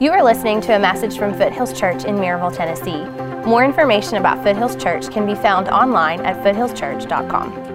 You are listening to a message from Foothills Church in Maryville, Tennessee. More information about Foothills Church can be found online at foothillschurch.com.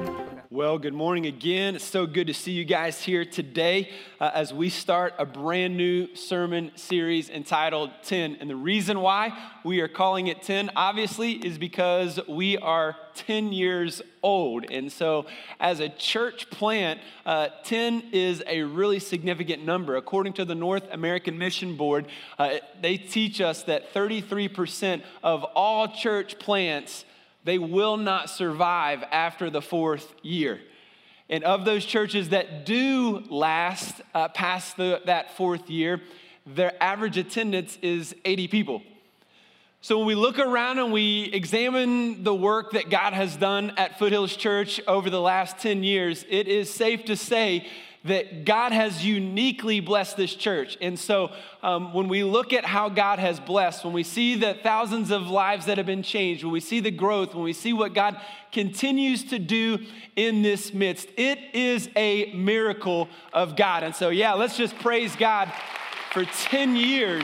Well, good morning again. It's so good to see you guys here today uh, as we start a brand new sermon series entitled 10. And the reason why we are calling it 10, obviously, is because we are 10 years old. And so, as a church plant, uh, 10 is a really significant number. According to the North American Mission Board, uh, they teach us that 33% of all church plants they will not survive after the fourth year. And of those churches that do last uh, past the, that fourth year, their average attendance is 80 people. So when we look around and we examine the work that God has done at Foothills Church over the last 10 years, it is safe to say that God has uniquely blessed this church. And so um, when we look at how God has blessed, when we see the thousands of lives that have been changed, when we see the growth, when we see what God continues to do in this midst, it is a miracle of God. And so, yeah, let's just praise God for 10 years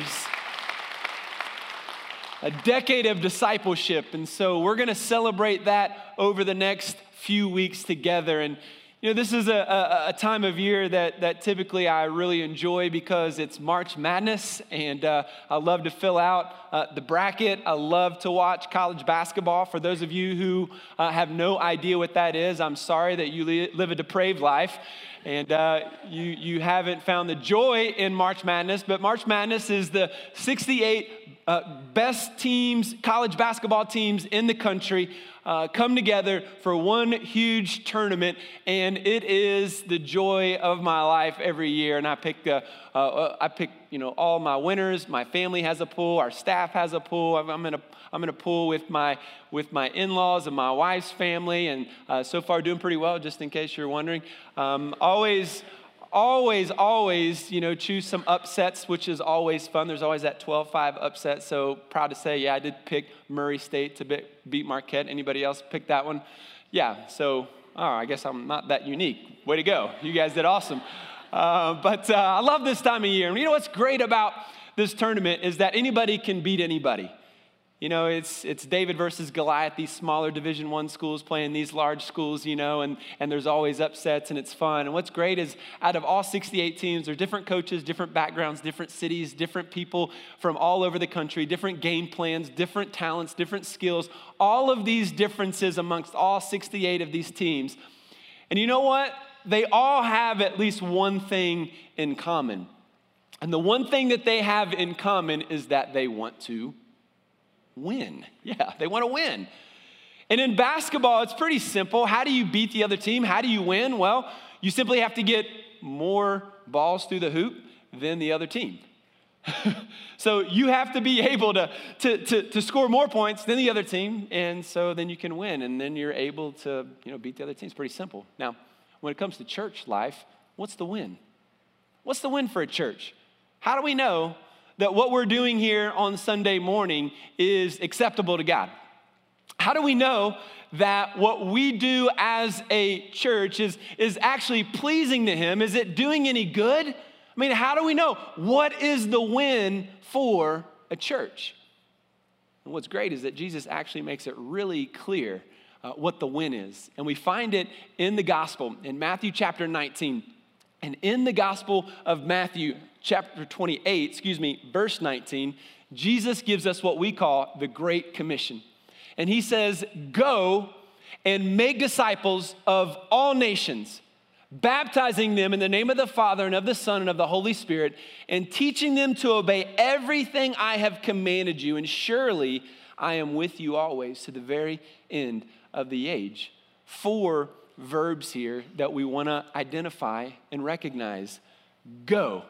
a decade of discipleship. And so we're going to celebrate that over the next few weeks together. And you know, this is a, a, a, time of year that, that typically I really enjoy because it's March Madness, and uh, I love to fill out uh, the bracket. I love to watch college basketball. For those of you who uh, have no idea what that is, I'm sorry that you li- live a depraved life and uh, you, you haven't found the joy in March Madness, but March Madness is the 68 uh, best teams, college basketball teams in the country uh, come together for one huge tournament, and it is the joy of my life every year. And I pick, uh, uh, I pick, you know, all my winners. My family has a pool. Our staff has a pool. I'm in a, I'm in a pool with my, with my in-laws and my wife's family, and uh, so far doing pretty well. Just in case you're wondering, um, always always, always, you know, choose some upsets, which is always fun. There's always that 12-5 upset. So proud to say, yeah, I did pick Murray State to beat Marquette. Anybody else pick that one? Yeah, so, oh, I guess I'm not that unique. Way to go. You guys did awesome. Uh, but uh, I love this time of year. And you know what's great about this tournament is that anybody can beat anybody. You know, it's, it's David versus Goliath, these smaller Division One schools playing these large schools, you know, and, and there's always upsets and it's fun. And what's great is out of all 68 teams, there are different coaches, different backgrounds, different cities, different people from all over the country, different game plans, different talents, different skills, all of these differences amongst all 68 of these teams. And you know what? They all have at least one thing in common. And the one thing that they have in common is that they want to win. Yeah, they want to win. And in basketball, it's pretty simple. How do you beat the other team? How do you win? Well, you simply have to get more balls through the hoop than the other team. so you have to be able to, to, to, to, score more points than the other team, and so then you can win, and then you're able to you know, beat the other team. It's pretty simple. Now, when it comes to church life, what's the win? What's the win for a church? How do we know that what we're doing here on Sunday morning is acceptable to God? How do we know that what we do as a church is, is actually pleasing to Him? Is it doing any good? I mean, how do we know? What is the win for a church? And what's great is that Jesus actually makes it really clear uh, what the win is. And we find it in the gospel in Matthew chapter 19. And in the gospel of Matthew, chapter 28, excuse me, verse 19, Jesus gives us what we call the Great Commission. And he says, Go and make disciples of all nations, baptizing them in the name of the Father and of the Son and of the Holy Spirit, and teaching them to obey everything I have commanded you. And surely I am with you always to the very end of the age. Four verbs here that we want to identify and recognize go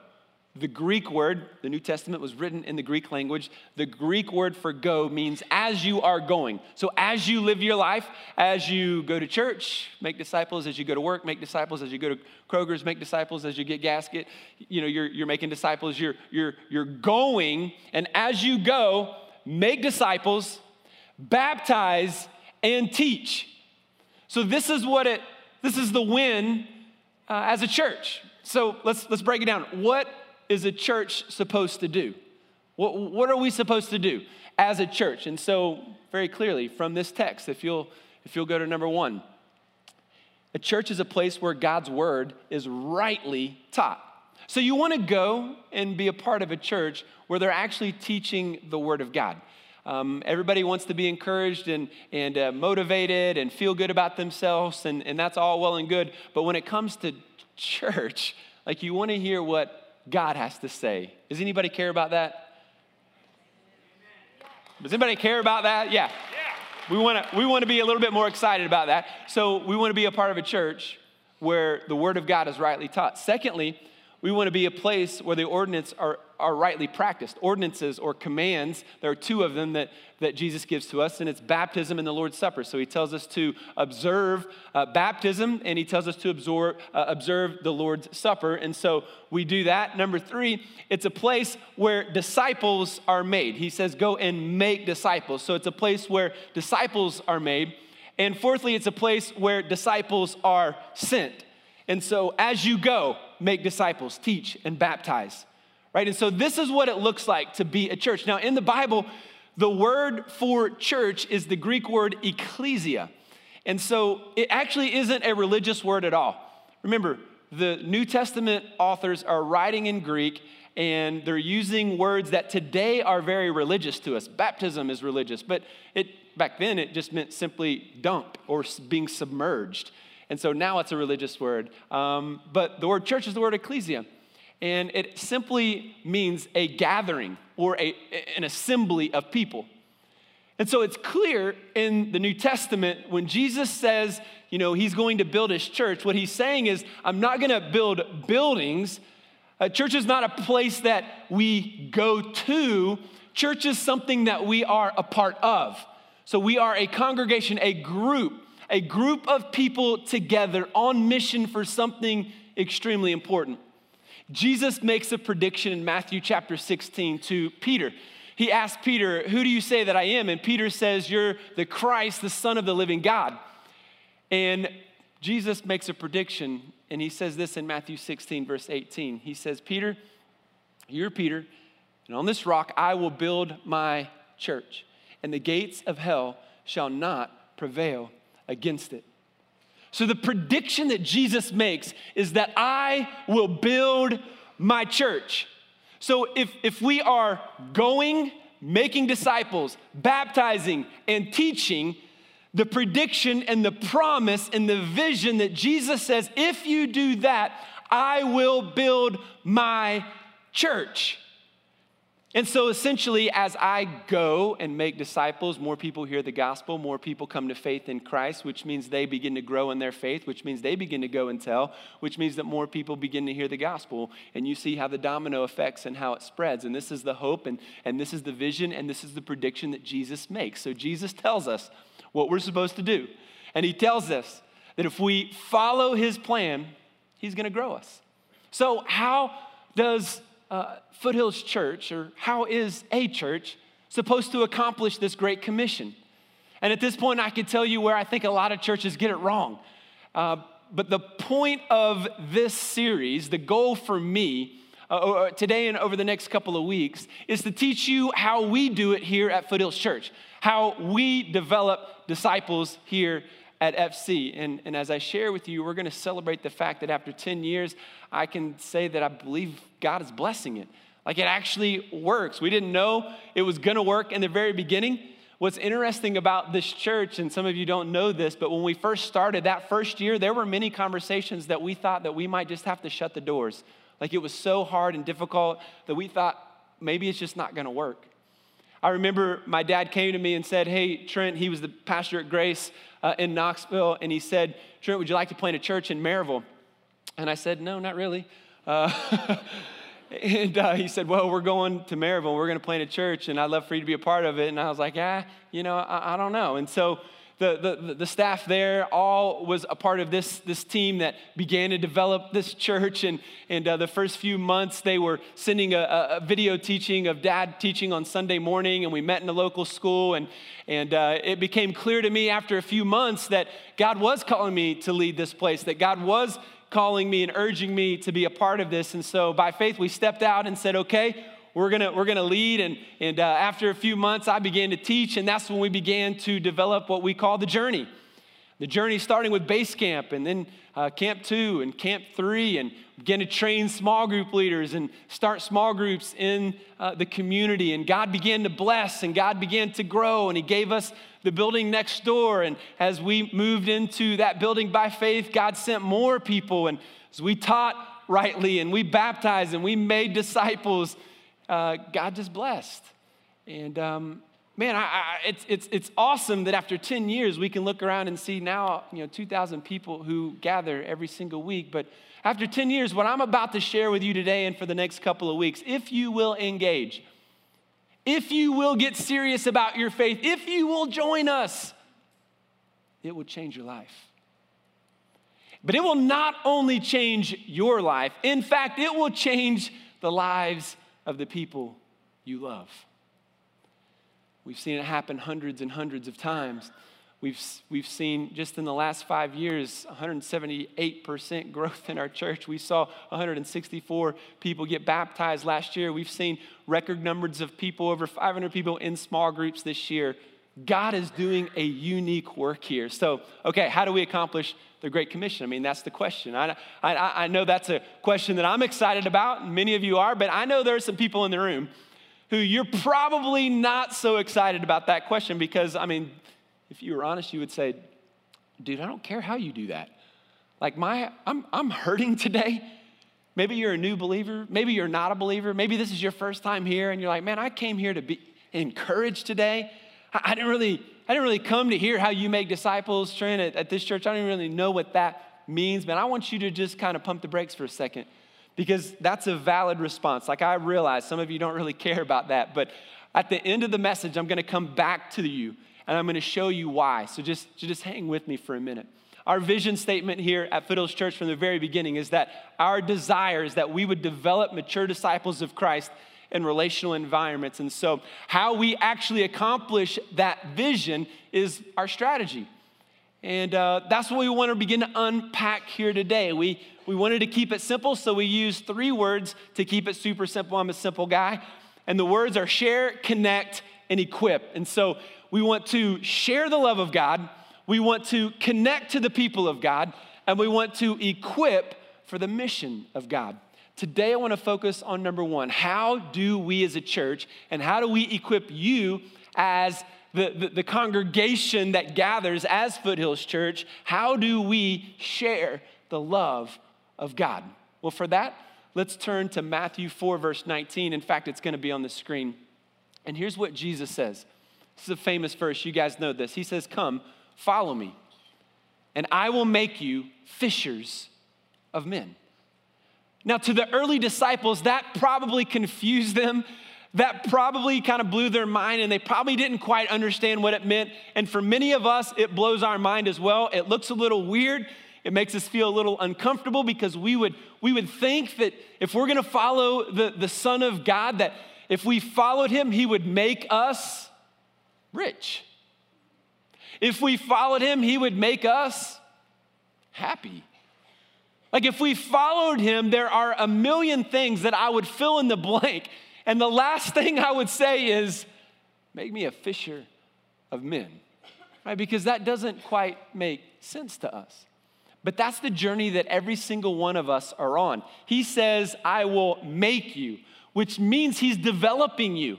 the Greek word, the New Testament was written in the Greek language. The Greek word for go means as you are going. So, as you live your life, as you go to church, make disciples, as you go to work, make disciples, as you go to Kroger's, make disciples, as you get gasket, you know, you're, you're making disciples, you're, you're, you're going. And as you go, make disciples, baptize, and teach. So, this is what it, this is the win uh, as a church. So, let's, let's break it down. What is a church supposed to do? What, what are we supposed to do as a church? And so, very clearly from this text, if you'll, if you'll go to number one, a church is a place where God's word is rightly taught. So you want to go and be a part of a church where they're actually teaching the word of God. Um, everybody wants to be encouraged and, and uh, motivated and feel good about themselves, and, and that's all well and good. But when it comes to church, like you want to hear what God has to say. Does anybody care about that? Does anybody care about that? Yeah. We want to we want to be a little bit more excited about that. So we want to be a part of a church where the word of God is rightly taught. Secondly, we want to be a place where the ordinances are, are rightly practiced. Ordinances or commands, there are two of them that, that Jesus gives to us, and it's baptism and the Lord's Supper. So he tells us to observe uh, baptism and he tells us to absorb, uh, observe the Lord's Supper. And so we do that. Number three, it's a place where disciples are made. He says, go and make disciples. So it's a place where disciples are made. And fourthly, it's a place where disciples are sent. And so as you go, make disciples, teach, and baptize. Right? And so this is what it looks like to be a church. Now, in the Bible, the word for church is the Greek word ecclesia. And so it actually isn't a religious word at all. Remember, the New Testament authors are writing in Greek and they're using words that today are very religious to us. Baptism is religious, but it back then it just meant simply dunk or being submerged. And so now it's a religious word. Um, but the word church is the word ecclesia. And it simply means a gathering or a, an assembly of people. And so it's clear in the New Testament when Jesus says, you know, he's going to build his church, what he's saying is, I'm not going to build buildings. A church is not a place that we go to, church is something that we are a part of. So we are a congregation, a group a group of people together on mission for something extremely important. Jesus makes a prediction in Matthew chapter 16 to Peter. He asks Peter, Who do you say that I am? And Peter says, You're the Christ, the Son of the living God. And Jesus makes a prediction, and he says this in Matthew 16, verse 18. He says, Peter, you're Peter, and on this rock I will build my church, and the gates of hell shall not prevail against it. So, the prediction that Jesus makes is that I will build my church. So, if, if we are going, making disciples, baptizing, and teaching, the prediction and the promise and the vision that Jesus says, if you do that, I will build my church. And so essentially, as I go and make disciples, more people hear the gospel, more people come to faith in Christ, which means they begin to grow in their faith, which means they begin to go and tell, which means that more people begin to hear the gospel. And you see how the domino effects and how it spreads. And this is the hope, and, and this is the vision, and this is the prediction that Jesus makes. So Jesus tells us what we're supposed to do. And he tells us that if we follow his plan, he's going to grow us. So, how does uh, Foothills Church, or how is a church supposed to accomplish this great commission? And at this point, I could tell you where I think a lot of churches get it wrong. Uh, but the point of this series, the goal for me, uh, today and over the next couple of weeks, is to teach you how we do it here at Foothills Church, how we develop disciples here at FC. And, and as I share with you, we're going to celebrate the fact that after 10 years, I can say that I believe God is blessing it. Like it actually works. We didn't know it was going to work in the very beginning. What's interesting about this church, and some of you don't know this, but when we first started that first year, there were many conversations that we thought that we might just have to shut the doors. Like it was so hard and difficult that we thought maybe it's just not going to work. I remember my dad came to me and said, Hey, Trent, he was the pastor at Grace uh, in Knoxville, and he said, Trent, would you like to plant a church in Maryville? And I said, No, not really. Uh, and uh, he said, Well, we're going to Maryville, we're going to plant a church, and I'd love for you to be a part of it. And I was like, Yeah, you know, I, I don't know. And so the, the, the staff there all was a part of this, this team that began to develop this church. And, and uh, the first few months, they were sending a, a, video teaching of dad teaching on Sunday morning. And we met in a local school. And, and uh, it became clear to me after a few months that God was calling me to lead this place, that God was calling me and urging me to be a part of this. And so by faith, we stepped out and said, okay, we're gonna, we're gonna lead. And, and uh, after a few months, I began to teach, and that's when we began to develop what we call the journey. The journey starting with base camp and then uh, camp two and camp three, and began to train small group leaders and start small groups in uh, the community. And God began to bless and God began to grow, and He gave us the building next door. And as we moved into that building by faith, God sent more people. And as we taught rightly and we baptized and we made disciples, uh, God just blessed. And um, man, I, I, it's, it's, it's awesome that after 10 years, we can look around and see now, you know, 2,000 people who gather every single week. But after 10 years, what I'm about to share with you today and for the next couple of weeks, if you will engage, if you will get serious about your faith, if you will join us, it will change your life. But it will not only change your life, in fact, it will change the lives of the people you love. We've seen it happen hundreds and hundreds of times. We've, we've seen just in the last five years 178% growth in our church. We saw 164 people get baptized last year. We've seen record numbers of people, over 500 people in small groups this year. God is doing a unique work here. So, okay, how do we accomplish the Great Commission? I mean, that's the question. I, I, I know that's a question that I'm excited about, and many of you are, but I know there are some people in the room who you're probably not so excited about that question because, I mean, if you were honest, you would say, dude, I don't care how you do that. Like, my, I'm, I'm hurting today. Maybe you're a new believer. Maybe you're not a believer. Maybe this is your first time here and you're like, man, I came here to be encouraged today. I, didn't really, I didn't really come to hear how you make disciples, Trent, at, at this church. I don't even really know what that means, man. I want you to just kind of pump the brakes for a second because that's a valid response. Like, I realize some of you don't really care about that, but at the end of the message, I'm going to come back to you and I'm going to show you why. So just, just hang with me for a minute. Our vision statement here at Foothills Church from the very beginning is that our desire is that we would develop mature disciples of Christ in relational environments. And so, how we actually accomplish that vision is our strategy. And uh, that's what we want to begin to unpack here today. We, we wanted to keep it simple, so we used three words to keep it super simple. I'm a simple guy. And the words are share, connect, and equip. And so we want to share the love of God, we want to connect to the people of God, and we want to equip for the mission of God. Today, I want to focus on number one how do we as a church and how do we equip you as the, the, the, congregation that gathers as Foothills Church? How do we share the love of God? Well, for that, let's turn to Matthew 4, verse 19. In fact, it's going to be on the screen. And here's what Jesus says this is a famous verse. You guys know this. He says, Come, follow me, and I will make you fishers of men. Now, to the early disciples, that probably confused them. That probably kind of blew their mind, and they probably didn't quite understand what it meant. And for many of us, it blows our mind as well. It looks a little weird. It makes us feel a little uncomfortable because we would, we would think that if we're gonna follow the, the Son of God, that if we followed him, he would make us rich. If we followed him, he would make us happy. Like if we followed him, there are a million things that I would fill in the blank. And the last thing I would say is, make me a fisher of men, right? Because that doesn't quite make sense to us. But that's the journey that every single one of us are on. He says, I will make you, which means he's developing you,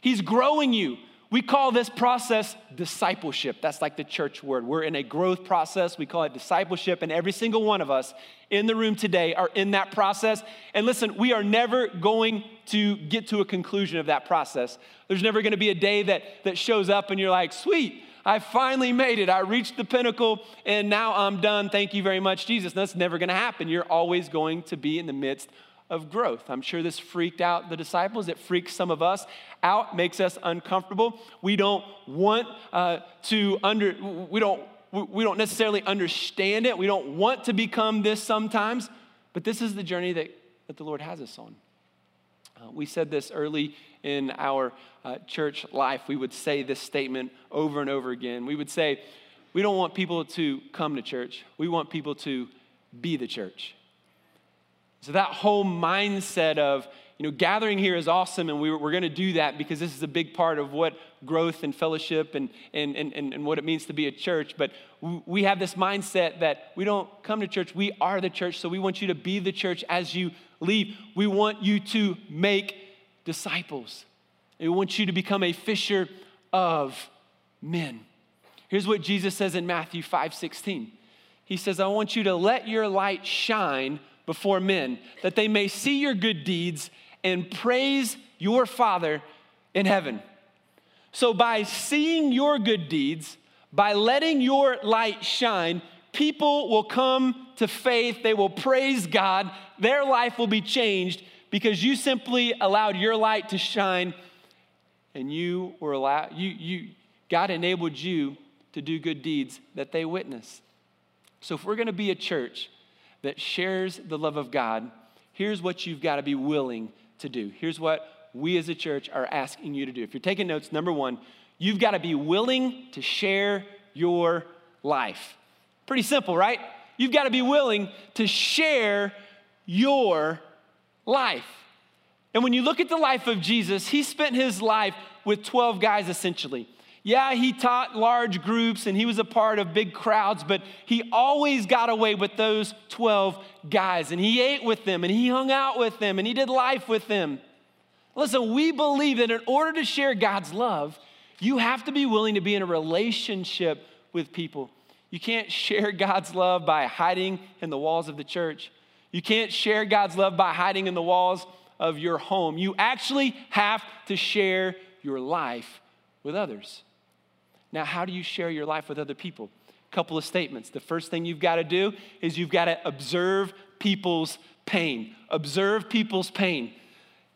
he's growing you. We call this process discipleship. That's like the church word. We're in a growth process. We call it discipleship. And every single one of us in the room today are in that process. And listen, we are never going to get to a conclusion of that process. There's never going to be a day that, that shows up and you're like, sweet, I finally made it. I reached the pinnacle and now I'm done. Thank you very much, Jesus. That's never going to happen. You're always going to be in the midst of growth. I'm sure this freaked out the disciples. It freaks some of us out, makes us uncomfortable. We don't want uh, to under, we don't, we don't necessarily understand it. We don't want to become this sometimes, but this is the journey that, that the Lord has us on. Uh, we said this early in our uh, church life. We would say this statement over and over again. We would say, we don't want people to come to church, we want people to be the church. So, that whole mindset of you know, gathering here is awesome, and we, we're going to do that because this is a big part of what growth and fellowship and, and, and, and what it means to be a church. But we have this mindset that we don't come to church, we are the church. So we want you to be the church as you leave. We want you to make disciples. We want you to become a fisher of men. Here's what Jesus says in Matthew 5 16. He says, I want you to let your light shine before men, that they may see your good deeds and praise your Father in heaven. So, by seeing your good deeds, by letting your light shine, people will come to faith, they will praise God, their life will be changed because you simply allowed your light to shine and you were allowed you you God enabled you to do good deeds that they witness. So if we're going to be a church that shares the love of God, here's what you've got to be willing to do. Here's what we as a church are asking you to do. If you're taking notes, number one, you've got to be willing to share your life. Pretty simple, right? You've got to be willing to share your life. And when you look at the life of Jesus, he spent his life with 12 guys essentially. Yeah, he taught large groups and he was a part of big crowds, but he always got away with those 12 guys and he ate with them and he hung out with them and he did life with them. Listen, we believe that in order to share God's love, you have to be willing to be in a relationship with people. You can't share God's love by hiding in the walls of the church. You can't share God's love by hiding in the walls of your home. You actually have to share your life with others. Now, how do you share your life with other people? A couple of statements. The first thing you've got to do is you've got to observe people's pain. Observe people's pain.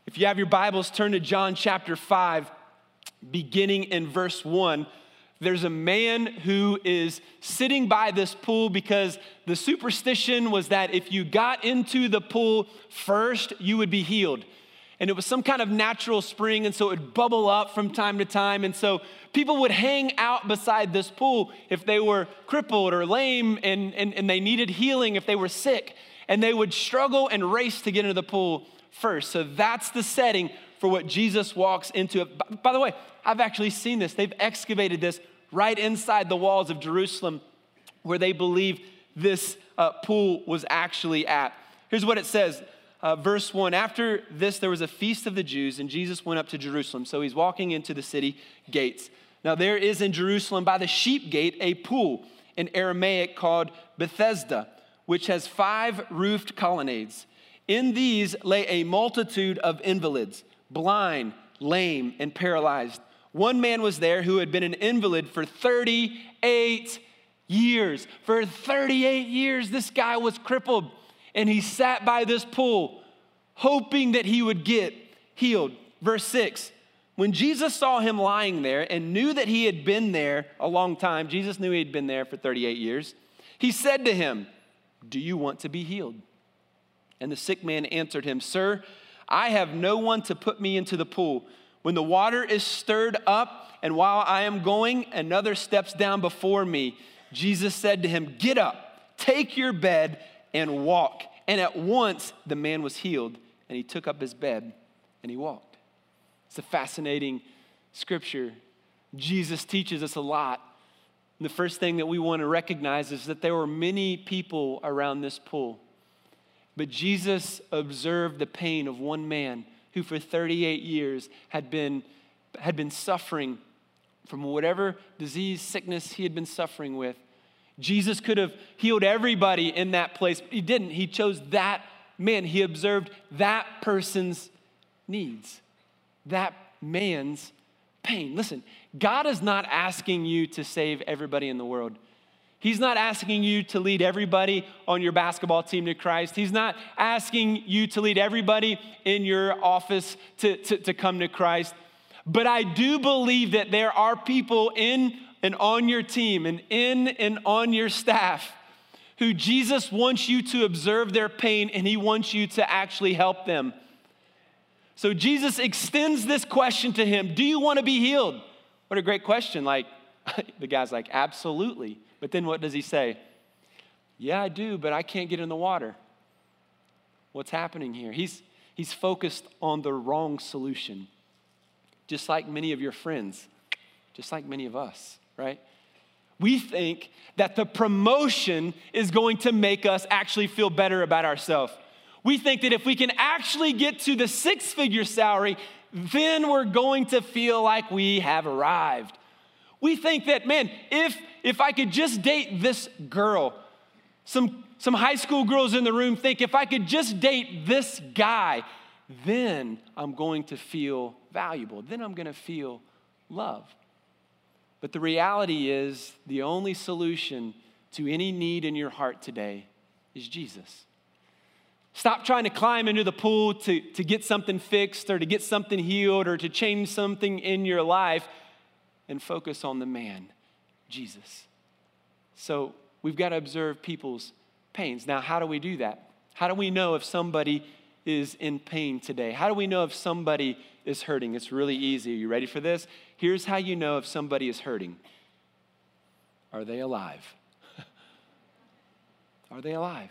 If you have your Bibles, turn to John chapter 5, beginning in verse 1. There's a man who is sitting by this pool because the superstition was that if you got into the pool first, you would be healed and it was some kind of natural spring, and so it would bubble up from time to time. And so people would hang out beside this pool if they were crippled or lame and, and, and they needed healing, if they were sick, and they would struggle and race to get into the pool first. So that's the setting for what Jesus walks into. By the way, I've actually seen this. They've excavated this right inside the walls of Jerusalem where they believe this uh, pool was actually at. Here's what it says uh, verse 1 After this, there was a feast of the Jews, and Jesus went up to Jerusalem. So he's walking into the city gates. Now, there is in Jerusalem by the sheep gate a pool in Aramaic called Bethesda, which has five roofed colonnades. In these lay a multitude of invalids, blind, lame, and paralyzed. One man was there who had been an invalid for 38 years. For 38 years, this guy was crippled and he sat by this pool, hoping that he would get healed. Verse 6 When Jesus saw him lying there and knew that he had been there a long time, Jesus knew he had been there for 38 years, he said to him, Do you want to be healed? And the sick man answered him, Sir, I have no one to put me into the pool. When the water is stirred up, and while I am going, another steps down before me. Jesus said to him, Get up, take your bed, and walk. And at once the man was healed, and he took up his bed and he walked. It's a fascinating scripture. Jesus teaches us a lot. And the first thing that we want to recognize is that there were many people around this pool. But Jesus observed the pain of one man who, for 38 years, had been, had been suffering from whatever disease, sickness he had been suffering with. Jesus could have healed everybody in that place, but he didn't. He chose that man. He observed that person's needs, that man's pain. Listen, God is not asking you to save everybody in the world. He's not asking you to lead everybody on your basketball team to Christ. He's not asking you to lead everybody in your office to, to, to come to Christ. But I do believe that there are people in and on your team and in and on your staff who Jesus wants you to observe their pain and he wants you to actually help them. So Jesus extends this question to him Do you want to be healed? What a great question. Like, the guy's like, Absolutely. But then what does he say? Yeah, I do, but I can't get in the water. What's happening here? He's, He's focused on the wrong solution, just like many of your friends, just like many of us, right? We think that the promotion is going to make us actually feel better about ourselves. We think that if we can actually get to the six figure salary, then we're going to feel like we have arrived. We think that, man, if, if I could just date this girl, some, some high school girls in the room think if I could just date this guy, then I'm going to feel valuable. Then I'm going to feel love. But the reality is, the only solution to any need in your heart today is Jesus. Stop trying to climb into the pool to, to get something fixed or to get something healed or to change something in your life and focus on the man, Jesus. So we've got to observe people's pains. Now, how do we do that? How do we know if somebody is in pain today? How do we know if somebody is hurting? It's really easy. Are you ready for this? Here's how you know if somebody is hurting Are they alive? Are they alive?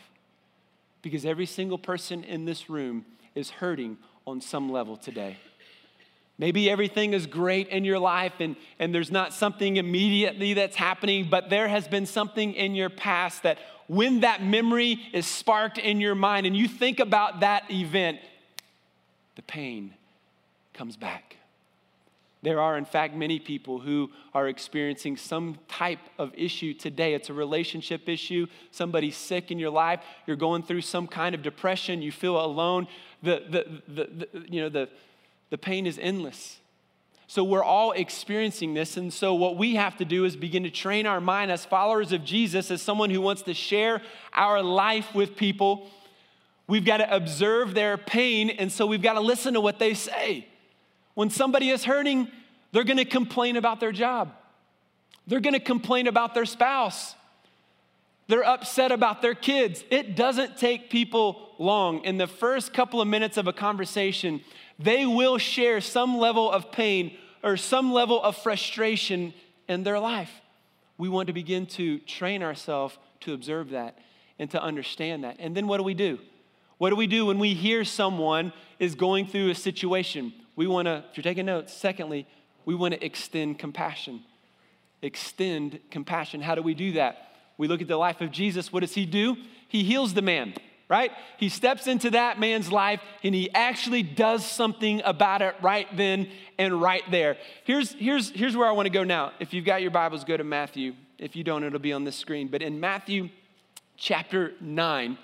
Because every single person in this room is hurting on some level today. Maybe everything is great in your life and, and there's not something immediately that's happening, but there has been something in your past that when that memory is sparked in your mind and you think about that event, the pain comes back. There are, in fact, many people who are experiencing some type of issue today. It's a relationship issue. Somebody's sick in your life. You're going through some kind of depression. You feel alone. The, the, the, the, you know, the, the pain is endless. So we're all experiencing this. And so what we have to do is begin to train our mind as followers of Jesus, as someone who wants to share our life with people. We've got to observe their pain. And so we've got to listen to what they say. When somebody is hurting, they're gonna complain about their job. They're gonna complain about their spouse. They're upset about their kids. It doesn't take people long. In the first couple of minutes of a conversation, they will share some level of pain or some level of frustration in their life. We want to begin to train ourselves to observe that and to understand that. And then what do we do? What do we do when we hear someone is going through a situation? We want to, if you're taking notes, secondly, we want to extend compassion. Extend compassion. How do we do that? We look at the life of Jesus. What does he do? He heals the man, right? He steps into that man's life and he actually does something about it right then and right there. Here's, here's, here's where I want to go now. If you've got your Bibles, go to Matthew. If you don't, it'll be on the screen. But in Matthew chapter 9,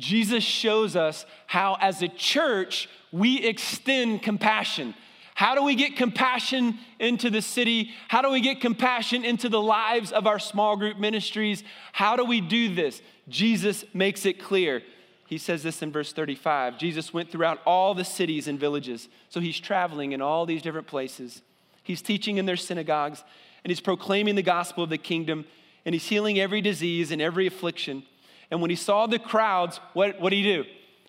Jesus shows us how, as a church, we extend compassion. How do we get compassion into the city? How do we get compassion into the lives of our small group ministries? How do we do this? Jesus makes it clear. He says this in verse 35 Jesus went throughout all the cities and villages. So he's traveling in all these different places. He's teaching in their synagogues, and he's proclaiming the gospel of the kingdom, and he's healing every disease and every affliction. And when he saw the crowds, what, what did he do?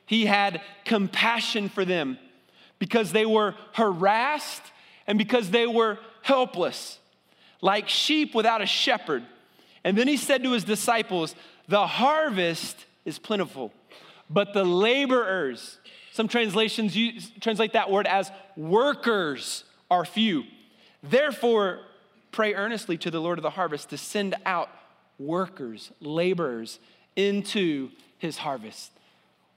He had compassion for them because they were harassed and because they were helpless, like sheep without a shepherd. And then he said to his disciples, The harvest is plentiful, but the laborers, some translations use, translate that word as workers, are few. Therefore, pray earnestly to the Lord of the harvest to send out workers, laborers into his harvest.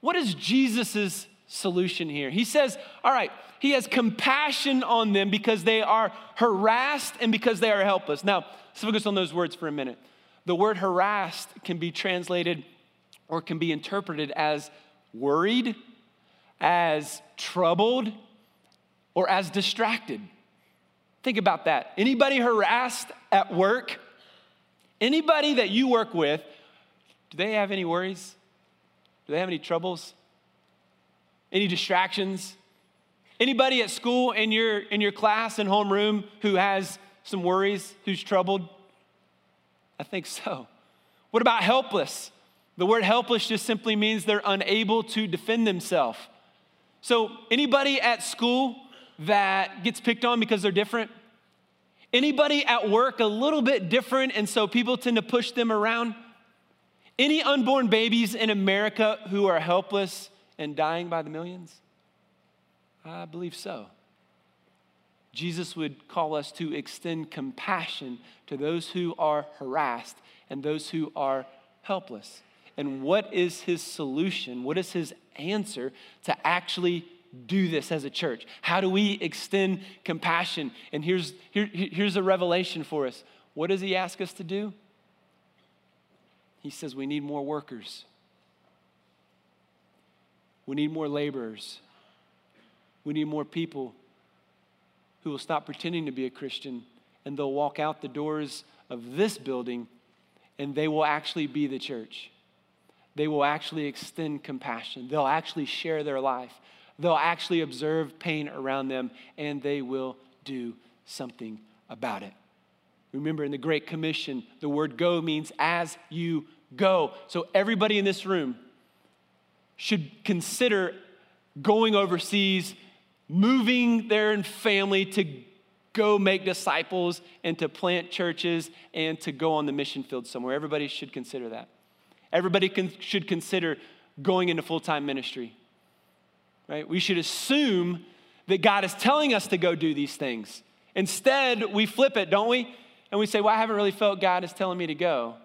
What is Jesus' solution here? He says, All right, he has compassion on them because they are harassed and because they are helpless. Now, let's focus on those words for a minute. The word harassed can be translated or can be interpreted as worried, as troubled, or as distracted. Think about that. Anybody harassed at work? Anybody that you work with do they have any worries? Do they have any troubles? Any distractions? Anybody at school in your in your class and homeroom who has some worries, who's troubled? I think so. What about helpless? The word helpless just simply means they're unable to defend themselves. So, anybody at school that gets picked on because they're different? Anybody at work a little bit different, and so people tend to push them around? Any unborn babies in America who are helpless and dying by the millions? I believe so. Jesus would call us to extend compassion to those who are harassed and those who are helpless. And what is his solution? What is his answer to actually do this as a church? How do we extend compassion? And here's, here, here's a revelation for us. What does he ask us to do? He says we need more workers. We need more laborers. We need more people who will stop pretending to be a Christian and they'll walk out the doors of this building and they will actually be the church. They will actually extend compassion. They'll actually share their life. They'll actually observe pain around them and they will do something about it. Remember, in the Great Commission, the word go means as you go. So, everybody in this room should consider going overseas moving their family to go make disciples and to plant churches and to go on the mission field somewhere. Everybody should consider that. Everybody can, should consider going into full time ministry, right? We should assume that God is telling us to go do these things. Instead, we flip it, don't we? And we say, Well, I haven't really felt God is telling me to go,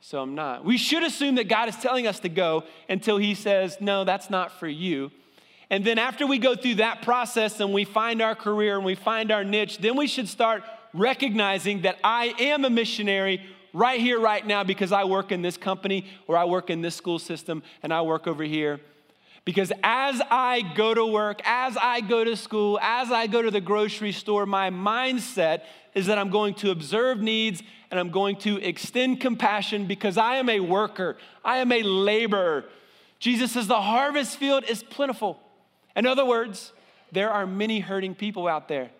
so I'm not. We should assume that God is telling us to go until He says, No, that's not for you. And then after we go through that process and we find our career and we find our niche, then we should start recognizing that I am a missionary right here, right now, because I work in this company or I work in this school system and I work over here. Because as I go to work, as I go to school, as I go to the grocery store, my mindset is that I'm going to observe needs and I'm going to extend compassion because I am a worker, I am a laborer. Jesus says the harvest field is plentiful. In other words, there are many hurting people out there,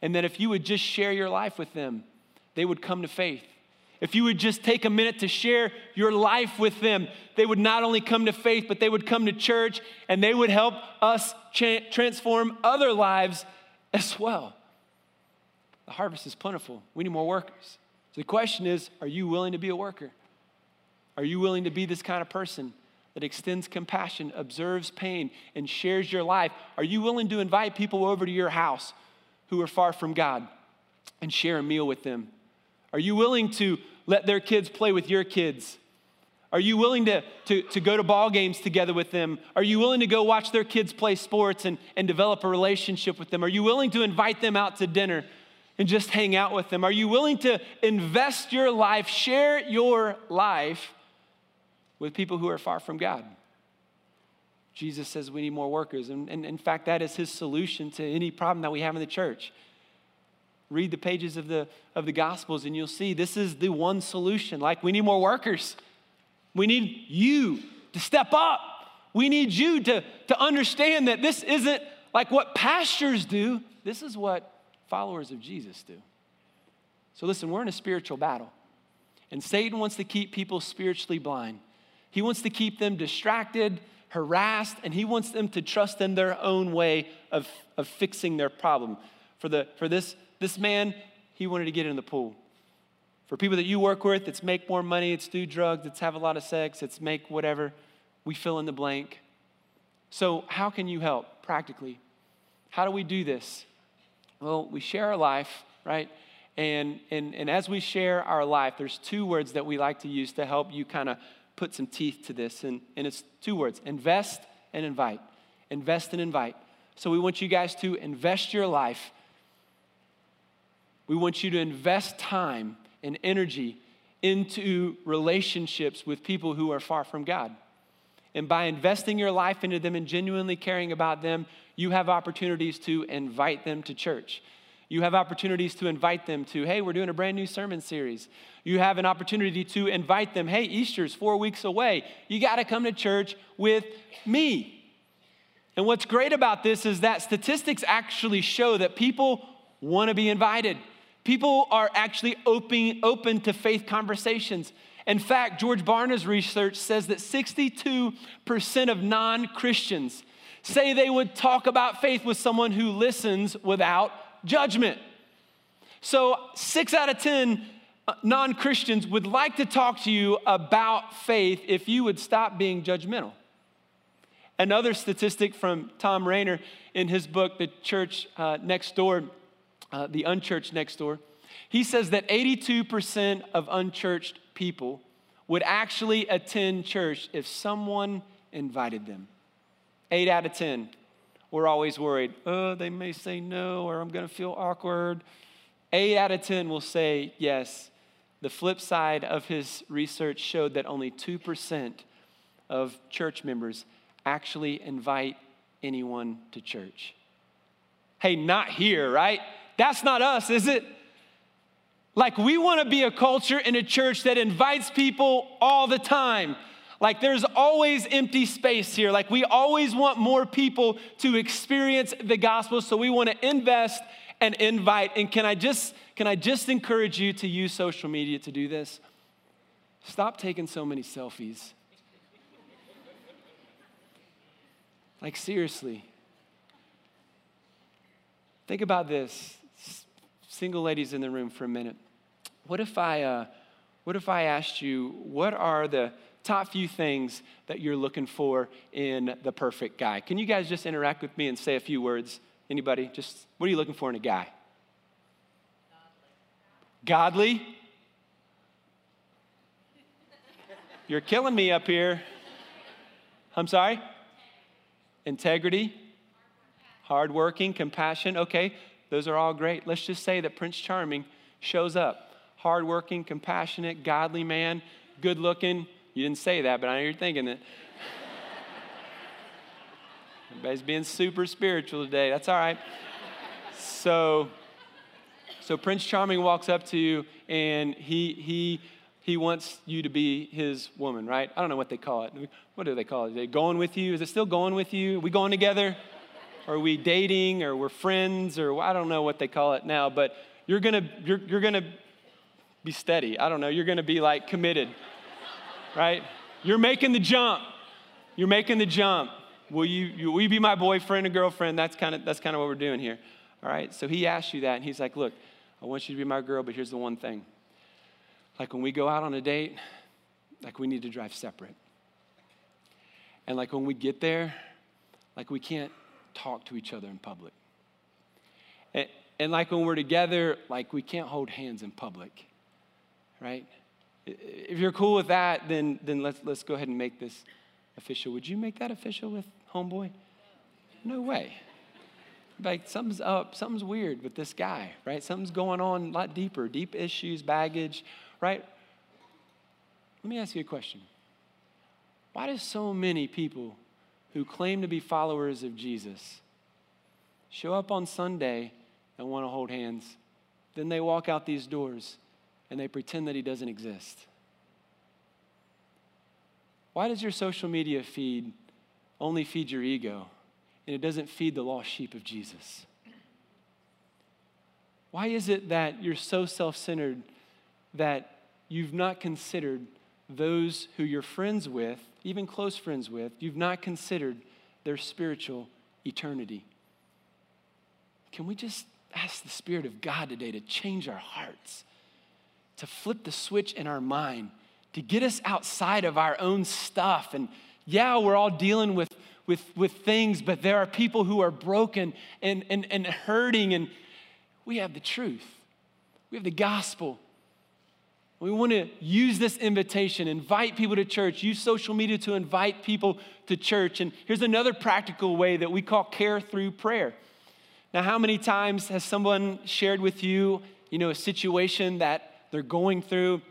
and that if you would just share your life with them, they would come to faith. If you would just take a minute to share your life with them, they would not only come to faith, but they would come to church and they would help us transform other lives as well. The harvest is plentiful. We need more workers. The question is are you willing to be a worker? Are you willing to be this kind of person? that extends compassion, observes pain, and shares your life? Are you willing to invite people over to your house who are far from God and share a meal with them? Are you willing to let their kids play with your kids? Are you willing to, to, to go to ball games together with them? Are you willing to go watch their kids play sports and, and develop a relationship with them? Are you willing to invite them out to dinner and just hang out with them? Are you willing to invest your life, share your life with people who are far from God. Jesus says we need more workers. And, and, in fact, that is his solution to any problem that we have in the church. Read the pages of the, of the Gospels and you'll see this is the one solution. Like, we need more workers. We need you to step up. We need you to, to understand that this isn't like what pastors do, this is what followers of Jesus do. So, listen, we're in a spiritual battle, and Satan wants to keep people spiritually blind. He wants to keep them distracted, harassed, and he wants them to trust in their own way of, of fixing their problem. For, the, for this, this man, he wanted to get in the pool. For people that you work with, it's make more money, it's do drugs, it's have a lot of sex, it's make whatever. We fill in the blank. So, how can you help practically? How do we do this? Well, we share our life, right? And, and, and as we share our life, there's two words that we like to use to help you kind of put some teeth to this, and, and it's two words invest and invite. Invest and invite. So we want you guys to invest your life. We want you to invest time and energy into relationships with people who are far from God. And by investing your life into them and genuinely caring about them, you have opportunities to invite them to church. You have opportunities to invite them to, hey, we're doing a brand new sermon series. You have an opportunity to invite them, hey, Easter's four weeks away. You got to come to church with me. And what's great about this is that statistics actually show that people want to be invited. People are actually open, open to faith conversations. In fact, George Barna's research says that 62% of non Christians say they would talk about faith with someone who listens without judgment. So, six out of 10 uh, non Christians would like to talk to you about faith if you would stop being judgmental. Another statistic from Thom Rainer in his book, The Church uh, Next Door, uh, The Unchurched Next Door, he says that 82% of unchurched people would actually attend church if someone invited them. Eight out of 10. We're always worried, oh, they may say no, or I'm to feel awkward. Eight out of 10 will say yes. The flip side of his research showed that only 2% of church members actually invite anyone to church. Hey, not here, right? That's not us, is it? Like, we want to be a culture in a church that invites people all the time. Like, there's always empty space here. Like, we always want more people to experience the gospel. So, we want to invest and invite. And can I just, can I just encourage you to use social media to do this? Stop taking so many selfies. Like, seriously. Think about this. Single ladies in the room for a minute. What if I, uh, what if I asked you, what are the top few things that you're looking for in the perfect guy? Can you guys just interact with me and say a few words? Anybody? Just, what are you looking for in a guy? Godly. Godly? You're killing me up here. I'm sorry? integrity, hardworking, compassion. Okay, those are all great. Let's just say that Prince Charming shows up hardworking, compassionate, godly man, good looking. You didn't say that, but I know you're thinking it. Everybody's being super spiritual today. That's all right. So, so Prince Charming walks up to you and he he he wants you to be his woman, right? I don't know what they call it. What do they call it? Are they going with you? Is it still going with you? Are we going together? Or are we dating or we're friends or I don't know what they call it now, but you're gonna you're, you're gonna be steady. I don't know. You're gonna be like committed, right? You're making the jump. You're making the jump. Will you, you will you be my boyfriend or girlfriend? That's kind of that's kind of what we're doing here. All right. So he asked you that, and he's like, look, I want you to be my girl, but here's the one thing. Like when we go out on a date, like we need to drive separate. And like when we get there, like we can't talk to each other in public. And, and like when we're together, like we can't hold hands in public, right? If you're cool with that, then, then let's, let's go ahead and make this official. Would you make that official with Homeboy? No way. Like something's up, something's weird with this guy, right? Something's going on a lot deeper, deep issues, baggage, right? Let me ask you a question. Why do so many people who claim to be followers of Jesus show up on Sunday and want to hold hands? Then they walk out these doors and they pretend that he doesn't exist. Why does your social media feed only feed your ego and it doesn't feed the lost sheep of Jesus? Why is it that you're so self centered that you've not considered those who you're friends with, even close friends with, you've not considered their spiritual eternity. Can we just ask the Spirit of God today to change our hearts, to flip the switch in our mind, to get us outside of our own stuff? And yeah, we're all dealing with, with, with things, but there are people who are broken and, and, and hurting, and we have the truth, we have the gospel. We want to use this invitation, invite people to church, use social media to invite people to church. And here's another practical way that we call care through prayer. Now, how many times has someone shared with you, you know, a situation that they're going through?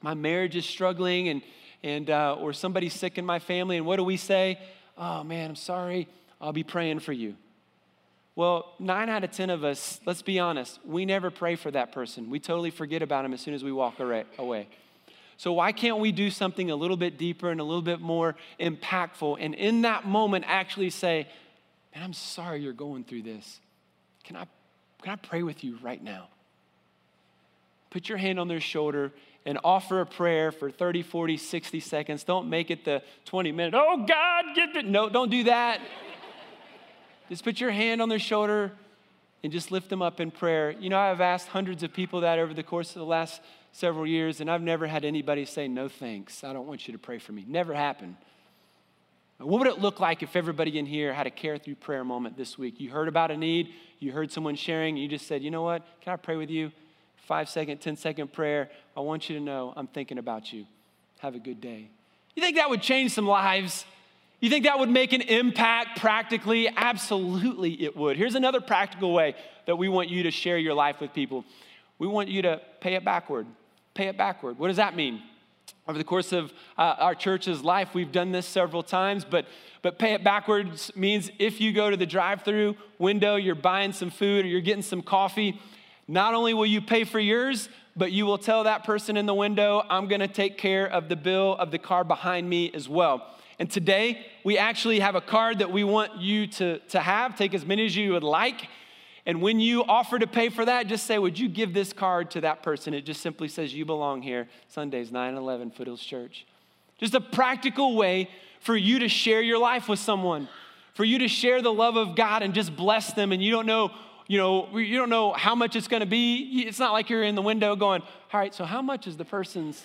My marriage is struggling, and, and uh, or somebody's sick in my family, and what do we say? Oh man, I'm sorry. I'll be praying for you. Well, nine out of 10 of us, let's be honest, we never pray for that person. We totally forget about him as soon as we walk away. So, why can't we do something a little bit deeper and a little bit more impactful? And in that moment, actually say, Man, I'm sorry you're going through this. Can I, can I pray with you right now? Put your hand on their shoulder and offer a prayer for 30, 40, 60 seconds. Don't make it the 20 minute, oh God, get it. No, don't do that. Just put your hand on their shoulder and just lift them up in prayer. You know, I've asked hundreds of people that over the course of the last several years, and I've never had anybody say, No thanks. I don't want you to pray for me. Never happened. What would it look like if everybody in here had a care through prayer moment this week? You heard about a need, you heard someone sharing, you just said, you know what? Can I pray with you? Five second, ten second prayer. I want you to know I'm thinking about you. Have a good day. You think that would change some lives? You think that would make an impact practically? Absolutely, it would. Here's another practical way that we want you to share your life with people we want you to pay it backward. Pay it backward. What does that mean? Over the course of uh, our church's life, we've done this several times, but, but pay it backwards means if you go to the drive through window, you're buying some food or you're getting some coffee, not only will you pay for yours, but you will tell that person in the window, I'm gonna take care of the bill of the car behind me as well. And today, we actually have a card that we want you to, to have. Take as many as you would like. And when you offer to pay for that, just say, Would you give this card to that person? It just simply says, You belong here. Sundays, 9 11, Foothills Church. Just a practical way for you to share your life with someone, for you to share the love of God and just bless them. And you don't know, you know, you don't know how much it's going to be. It's not like you're in the window going, All right, so how much is the person's,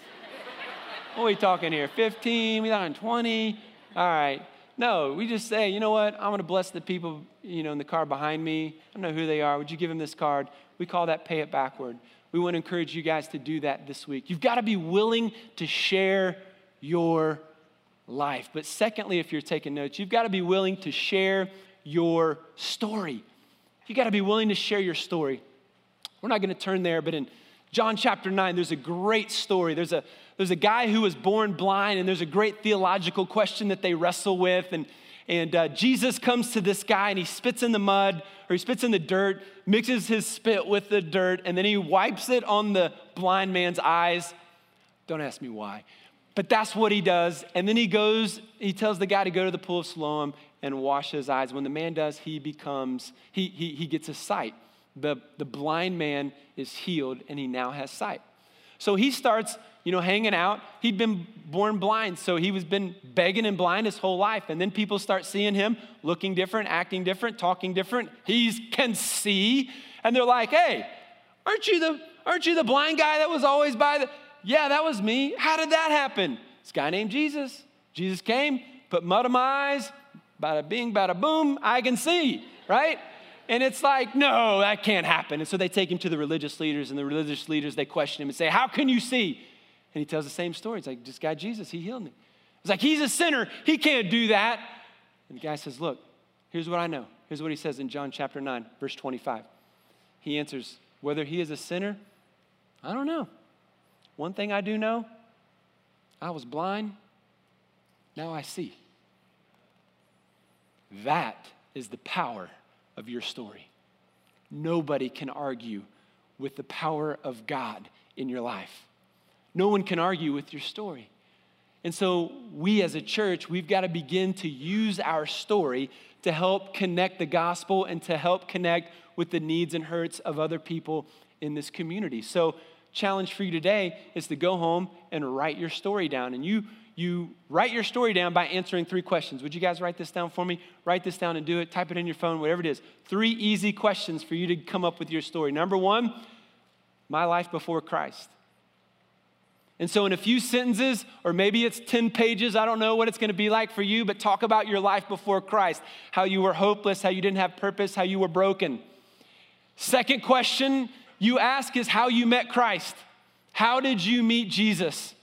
what are we talking here? 15, we talking 20? All right. No, we just say, you know what? I'm going to bless the people, you know, in the car behind me. I don't know who they are. Would you give them this card? We call that pay it backward. We want to encourage you guys to do that this week. You've got to be willing to share your life. But secondly, if you're taking notes, you've got to be willing to share your story. You got to be willing to share your story. We're not going to turn there, but in John chapter 9, there's a great story. There's a there's a guy who was born blind, and there's a great theological question that they wrestle with. And, and uh, Jesus comes to this guy and he spits in the mud or he spits in the dirt, mixes his spit with the dirt, and then he wipes it on the blind man's eyes. Don't ask me why. But that's what he does. And then he goes, he tells the guy to go to the pool of Siloam and wash his eyes. When the man does, he becomes, he, he, he gets a sight. The, the blind man is healed and he now has sight. So he starts you know, hanging out. He'd been born blind, so he was been begging and blind his whole life. And then people start seeing him looking different, acting different, talking different. He can see, and they're like, "Hey, aren't you the aren't you the blind guy that was always by the?" Yeah, that was me. How did that happen? This guy named Jesus. Jesus came, put mud on my eyes. Bada bing, bada boom. I can see, right? And it's like, no, that can't happen. And so they take him to the religious leaders, and the religious leaders they question him and say, "How can you see?" And he tells the same story. It's like, this guy, Jesus, he healed me. It's like, he's a sinner. He can't do that. And the guy says, Look, here's what I know. Here's what he says in John chapter 9, verse 25. He answers, Whether he is a sinner, I don't know. One thing I do know I was blind, now I see. That is the power of your story. Nobody can argue with the power of God in your life. No one can argue with your story. And so, we as a church, we've got to begin to use our story to help connect the gospel and to help connect with the needs and hurts of other people in this community. So, challenge for you today is to go home and write your story down. And you you write your story down by answering three questions. Would you guys write this down for me? Write this down and do it. Type it in your phone, whatever it is. Three easy questions for you to come up with your story. Number one, my life before Christ. And so, in a few sentences, or maybe it's 10 pages, I don't know what it's gonna be like for you, but talk about your life before Christ how you were hopeless, how you didn't have purpose, how you were broken. Second question you ask is how you met Christ. How did you meet Jesus?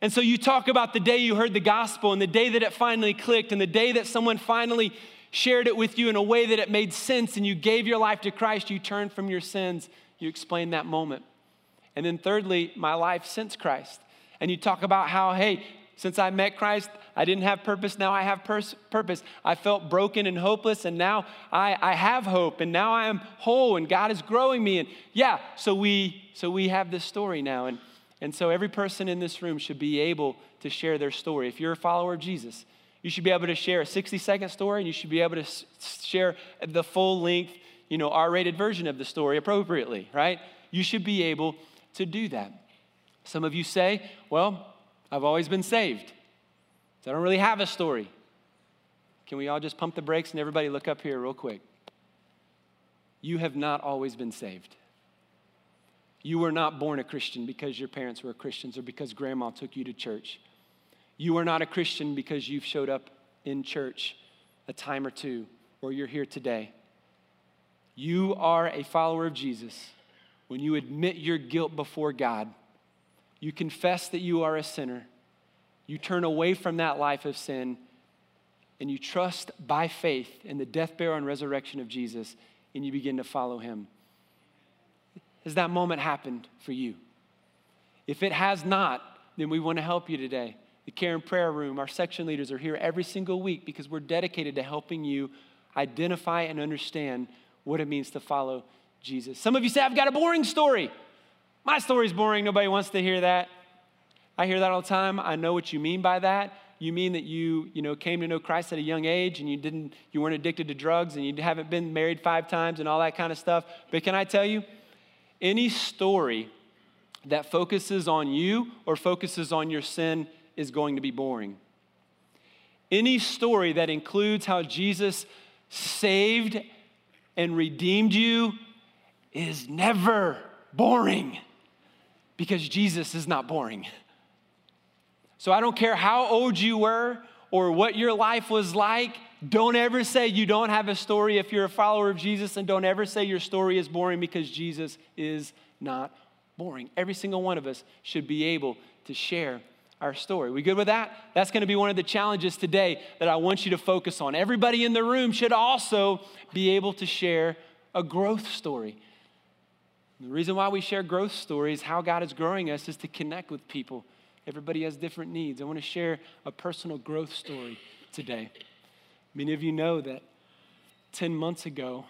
And so, you talk about the day you heard the gospel and the day that it finally clicked and the day that someone finally shared it with you in a way that it made sense and you gave your life to Christ, you turned from your sins. You explain that moment. And then, thirdly, my life since Christ. And you talk about how, hey, since I met Christ, I didn't have purpose. Now I have pers- purpose. I felt broken and hopeless, and now I, I have hope, and now I am whole, and God is growing me. And yeah, so we so we have this story now, and and so every person in this room should be able to share their story. If you're a follower of Jesus, you should be able to share a 60 second story, and you should be able to share the full length, you know, R-rated version of the story appropriately, right? You should be able to do that. Some of you say, Well, I've always been saved, so I don't really have a story. Can we all just pump the brakes and everybody look up here real quick? You have not always been saved. You were not born a Christian because your parents were Christians or because grandma took you to church. You are not a Christian because you've showed up in church a time or two, or you're here today, you are a follower of Jesus when you admit your guilt before God, you confess that you are a sinner, you turn away from that life of sin, and you trust by faith in the death, burial, and resurrection of Jesus, and you begin to follow him. Has that moment happened for you? If it has not, then we want to help you today. The Care and Prayer Room, our section leaders are here every single week because we're dedicated to helping you identify and understand what it means to follow Jesus. Some of you say, I've got a boring story. My story's boring. Nobody wants to hear that. I hear that all the time. I know what you mean by that. You mean that you, you know, came to know Christ at a young age and you didn't, you weren't addicted to drugs and you haven't been married five times and all that kind of stuff. But can I tell you, any story that focuses on you or focuses on your sin is going to be boring. Any story that includes how Jesus saved and redeemed you is never boring because Jesus is not boring. So I don't care how old you were or what your life was like. Don't ever say you don't have a story if you're a follower of Jesus, and don't ever say your story is boring because Jesus is not boring. Every single one of us should be able to share our story. We good with that? That's going to be one of the challenges today that I want you to focus on. Everybody in the room should also be able to share a growth story. The reason why we share growth stories, how God is growing us, is to connect with people. Everybody has different needs. I want to share a personal growth story today. Many of you know that 10 months ago,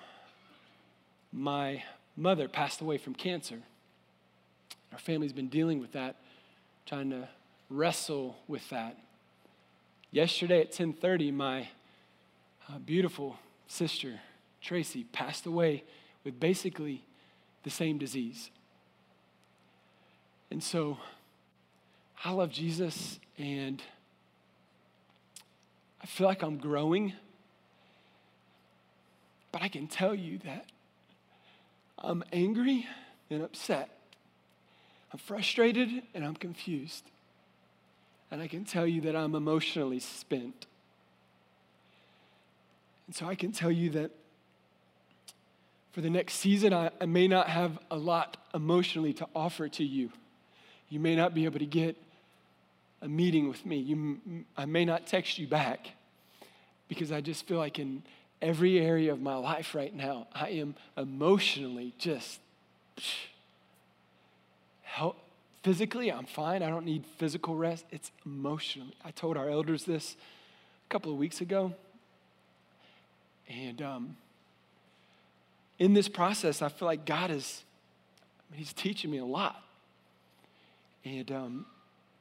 my mother passed away from cancer. Our family's been dealing with that, trying to wrestle with that. Yesterday at 10:30, my uh, beautiful sister Tracy passed away with basically the same disease. And so I love Jesus and I feel like I'm growing. But I can tell you that I'm angry and upset. I'm frustrated and I'm confused. And I can tell you that I'm emotionally spent. And so I can tell you that for the next season, I, I, may not have a lot emotionally to offer to you. You may not be able to get a meeting with me. You, I may not text you back because I just feel like in every area of my life right now, I am emotionally just help, Physically, I'm fine. I don't need physical rest. It's emotionally. I told our elders this a couple of weeks ago. And um, in this process, I feel like God is, He's teaching me a lot. And um,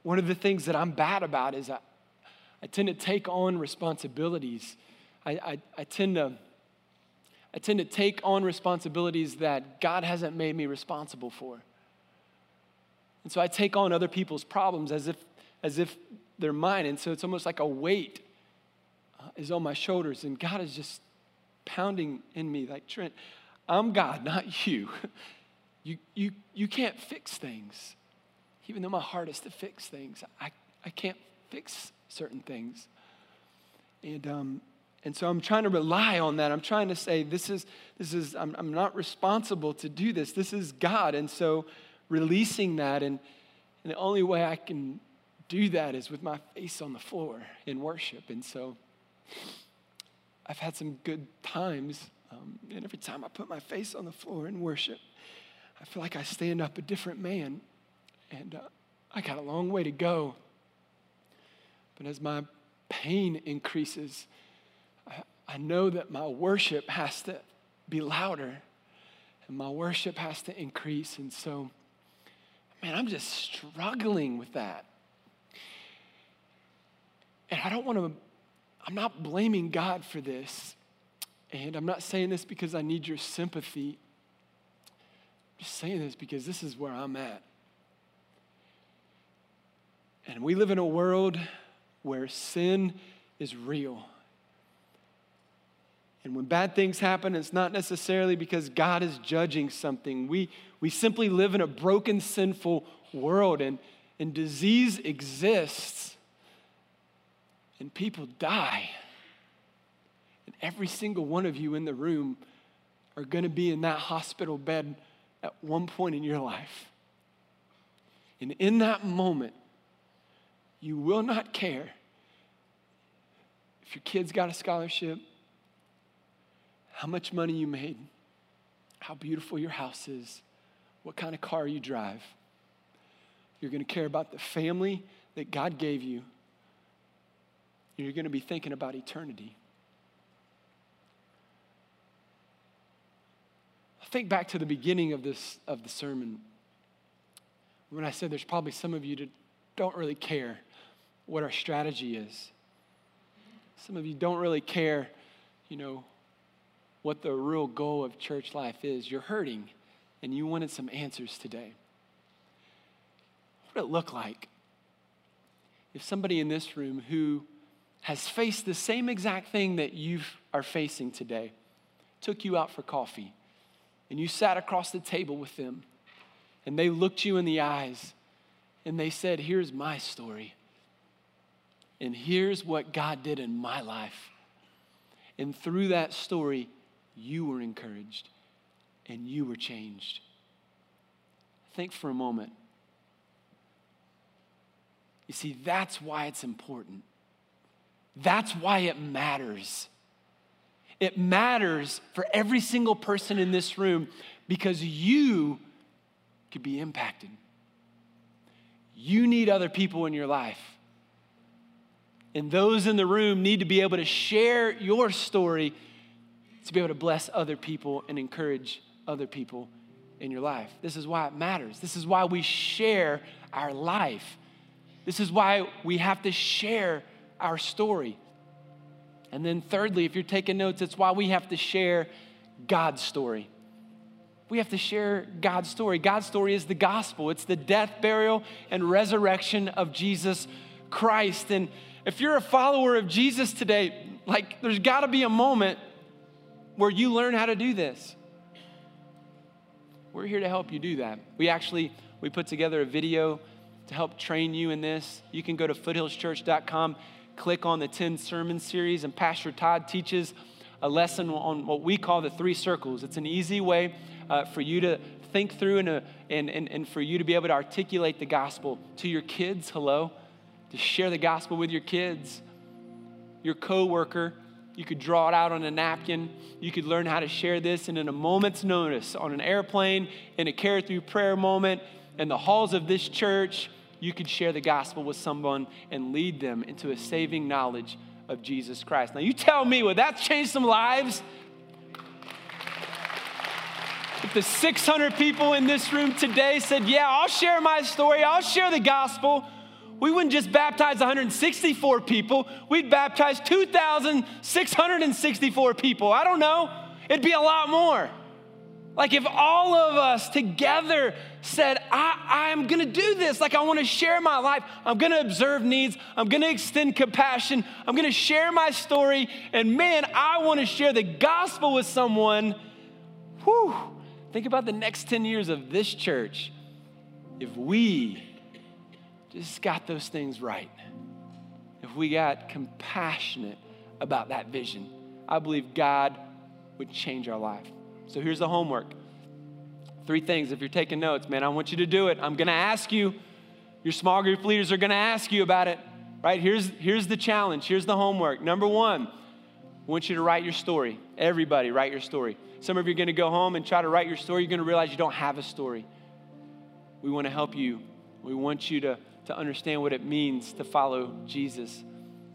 one of the things that I'm bad about is I, I tend to take on responsibilities. I, I, I, tend to, I tend to take on responsibilities that God hasn't made me responsible for. And so I take on other people's problems as if, as if they're mine. And so it's almost like a weight uh, is on my shoulders. And God is just pounding in me like, Trent, I'm God, not you. You, you, you can't fix things. Even though my heart is to fix things, I, I can't fix certain things. And, um, and so I'm trying to rely on that. I'm trying to say, this is, this is I'm, I'm not responsible to do this. This is God. And so releasing that. And, and the only way I can do that is with my face on the floor in worship. And so I've had some good times. Um, and every time I put my face on the floor in worship, I feel like I stand up a different man. And uh, I got a long way to go. But as my pain increases, I, I know that my worship has to be louder and my worship has to increase. And so, man, I'm just struggling with that. And I don't want to, I'm not blaming God for this. And I'm not saying this because I need your sympathy. I'm just saying this because this is where I'm at. And we live in a world where sin is real. And when bad things happen, it's not necessarily because God is judging something. We, we simply live in a broken, sinful world, and, and disease exists, and people die. Every single one of you in the room are going to be in that hospital bed at one point in your life. And in that moment, you will not care if your kids got a scholarship, how much money you made, how beautiful your house is, what kind of car you drive. You're going to care about the family that God gave you. You're going to be thinking about eternity. Think back to the beginning of this of the sermon when I said there's probably some of you that don't really care what our strategy is. Some of you don't really care, you know, what the real goal of church life is. You're hurting and you wanted some answers today. What would it look like if somebody in this room who has faced the same exact thing that you are facing today took you out for coffee and you sat across the table with them and they looked you in the eyes and they said, Here's my story. And here's what God did in my life. And through that story, you were encouraged and you were changed. Think for a moment. You see, that's why it's important. That's why it matters. It matters for every single person in this room because you could be impacted. You need other people in your life. And those in the room need to be able to share your story to be able to bless other people and encourage other people in your life. This is why it matters. This is why we share our life. This is why we have to share our story. And then, thirdly, if you're taking notes, it's why we have to share God's story. We have to share God's story. God's story is the gospel, it's the death, burial, and resurrection of Jesus Christ. And if you're a follower of Jesus today, like there's got to be a moment where you learn how to do this. We're here to help you do that. We actually we put together a video to help train you in this. You can go to foothillschurch.com, click on the 10 sermon series and Pastor Todd teaches a lesson on what we call the three circles. It's an easy way uh, for you to think through and, uh, and, and, and for you to be able to articulate the gospel to your kids. Hello to share the gospel with your kids, your coworker. You could draw it out on a napkin. You could learn how to share this, and in a moment's notice, on an airplane, in a care through prayer moment, in the halls of this church, you could share the gospel with someone and lead them into a saving knowledge of Jesus Christ. Now, you tell me, would that change some lives? If the 600 people in this room today said, Yeah, I'll share my story, I'll share the gospel, we wouldn't just baptize 164 people, we'd baptize 2,664 people. I don't know. It'd be a lot more. Like if all of us together said, I, am gonna do this, like I wanna share my life, I'm gonna observe needs, I'm gonna extend compassion, I'm gonna share my story, and man, I wanna share the gospel with someone. Whew, think about the next 10 years of this church. If we just got those things right, if we got compassionate about that vision, I believe God would change our life. So here's the homework. Three things. If you're taking notes, man, I want you to do it. I'm going to ask you. Your small group leaders are going to ask you about it, right? Here's, here's the challenge. Here's the homework. Number one, I want you to write your story. Everybody, write your story. Some of you are going to go home and try to write your story. You're going to realize you don't have a story. We want to help you. We want you to to understand what it means to follow Jesus.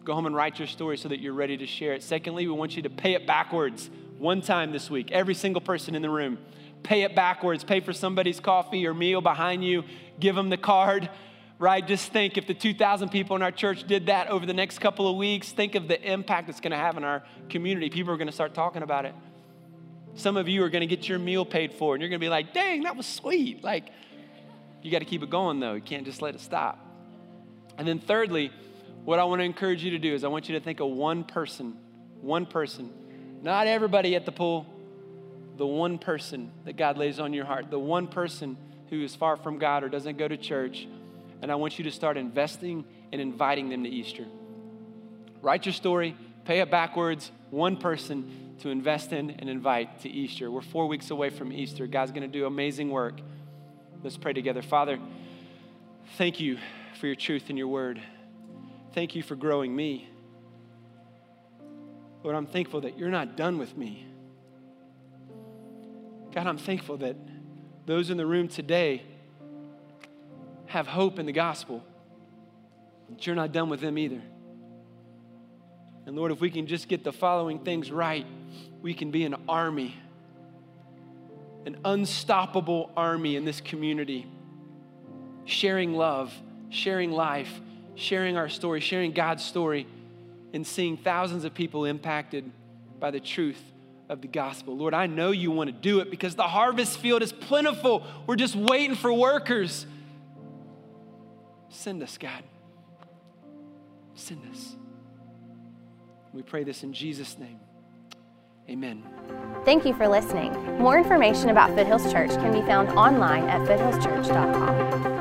Go home and write your story so that you're ready to share it. Secondly, we want you to pay it backwards one time this week. Every single person in the room, pay it backwards. Pay for somebody's coffee or meal behind you. Give them the card, right? Just think if the 2,000 people in our church did that over the next couple of weeks, think of the impact it's to have in our community. People are to start talking about it. Some of you are to get your meal paid for, and you're to be like, dang, that was sweet. Like, you got to keep it going, though. You can't just let it stop. And then, thirdly, what I want to encourage you to do is I want you to think of one person, one person, not everybody at the pool, the one person that God lays on your heart, the one person who is far from God or doesn't go to church. And I want you to start investing and inviting them to Easter. Write your story, pay it backwards, one person to invest in and invite to Easter. We're four weeks away from Easter. God's going to do amazing work. Let's pray together. Father, thank you for your truth and your word. Thank you for growing me. Lord, I'm thankful that you're not done with me. God, I'm thankful that those in the room today have hope in the gospel, that you're not done with them either. And Lord, if we can just get the following things right, we can be an army, an unstoppable army in this community, sharing love, sharing life, sharing our story, sharing God's story, and seeing thousands of people impacted by the truth of the gospel. Lord, I know you want to do it because the harvest field is plentiful. We're just waiting for workers. Send us, God. Send us. We pray this in Jesus' name. Amen. Thank you for listening. More information about Foothills Church can be found online at foothillschurch.com.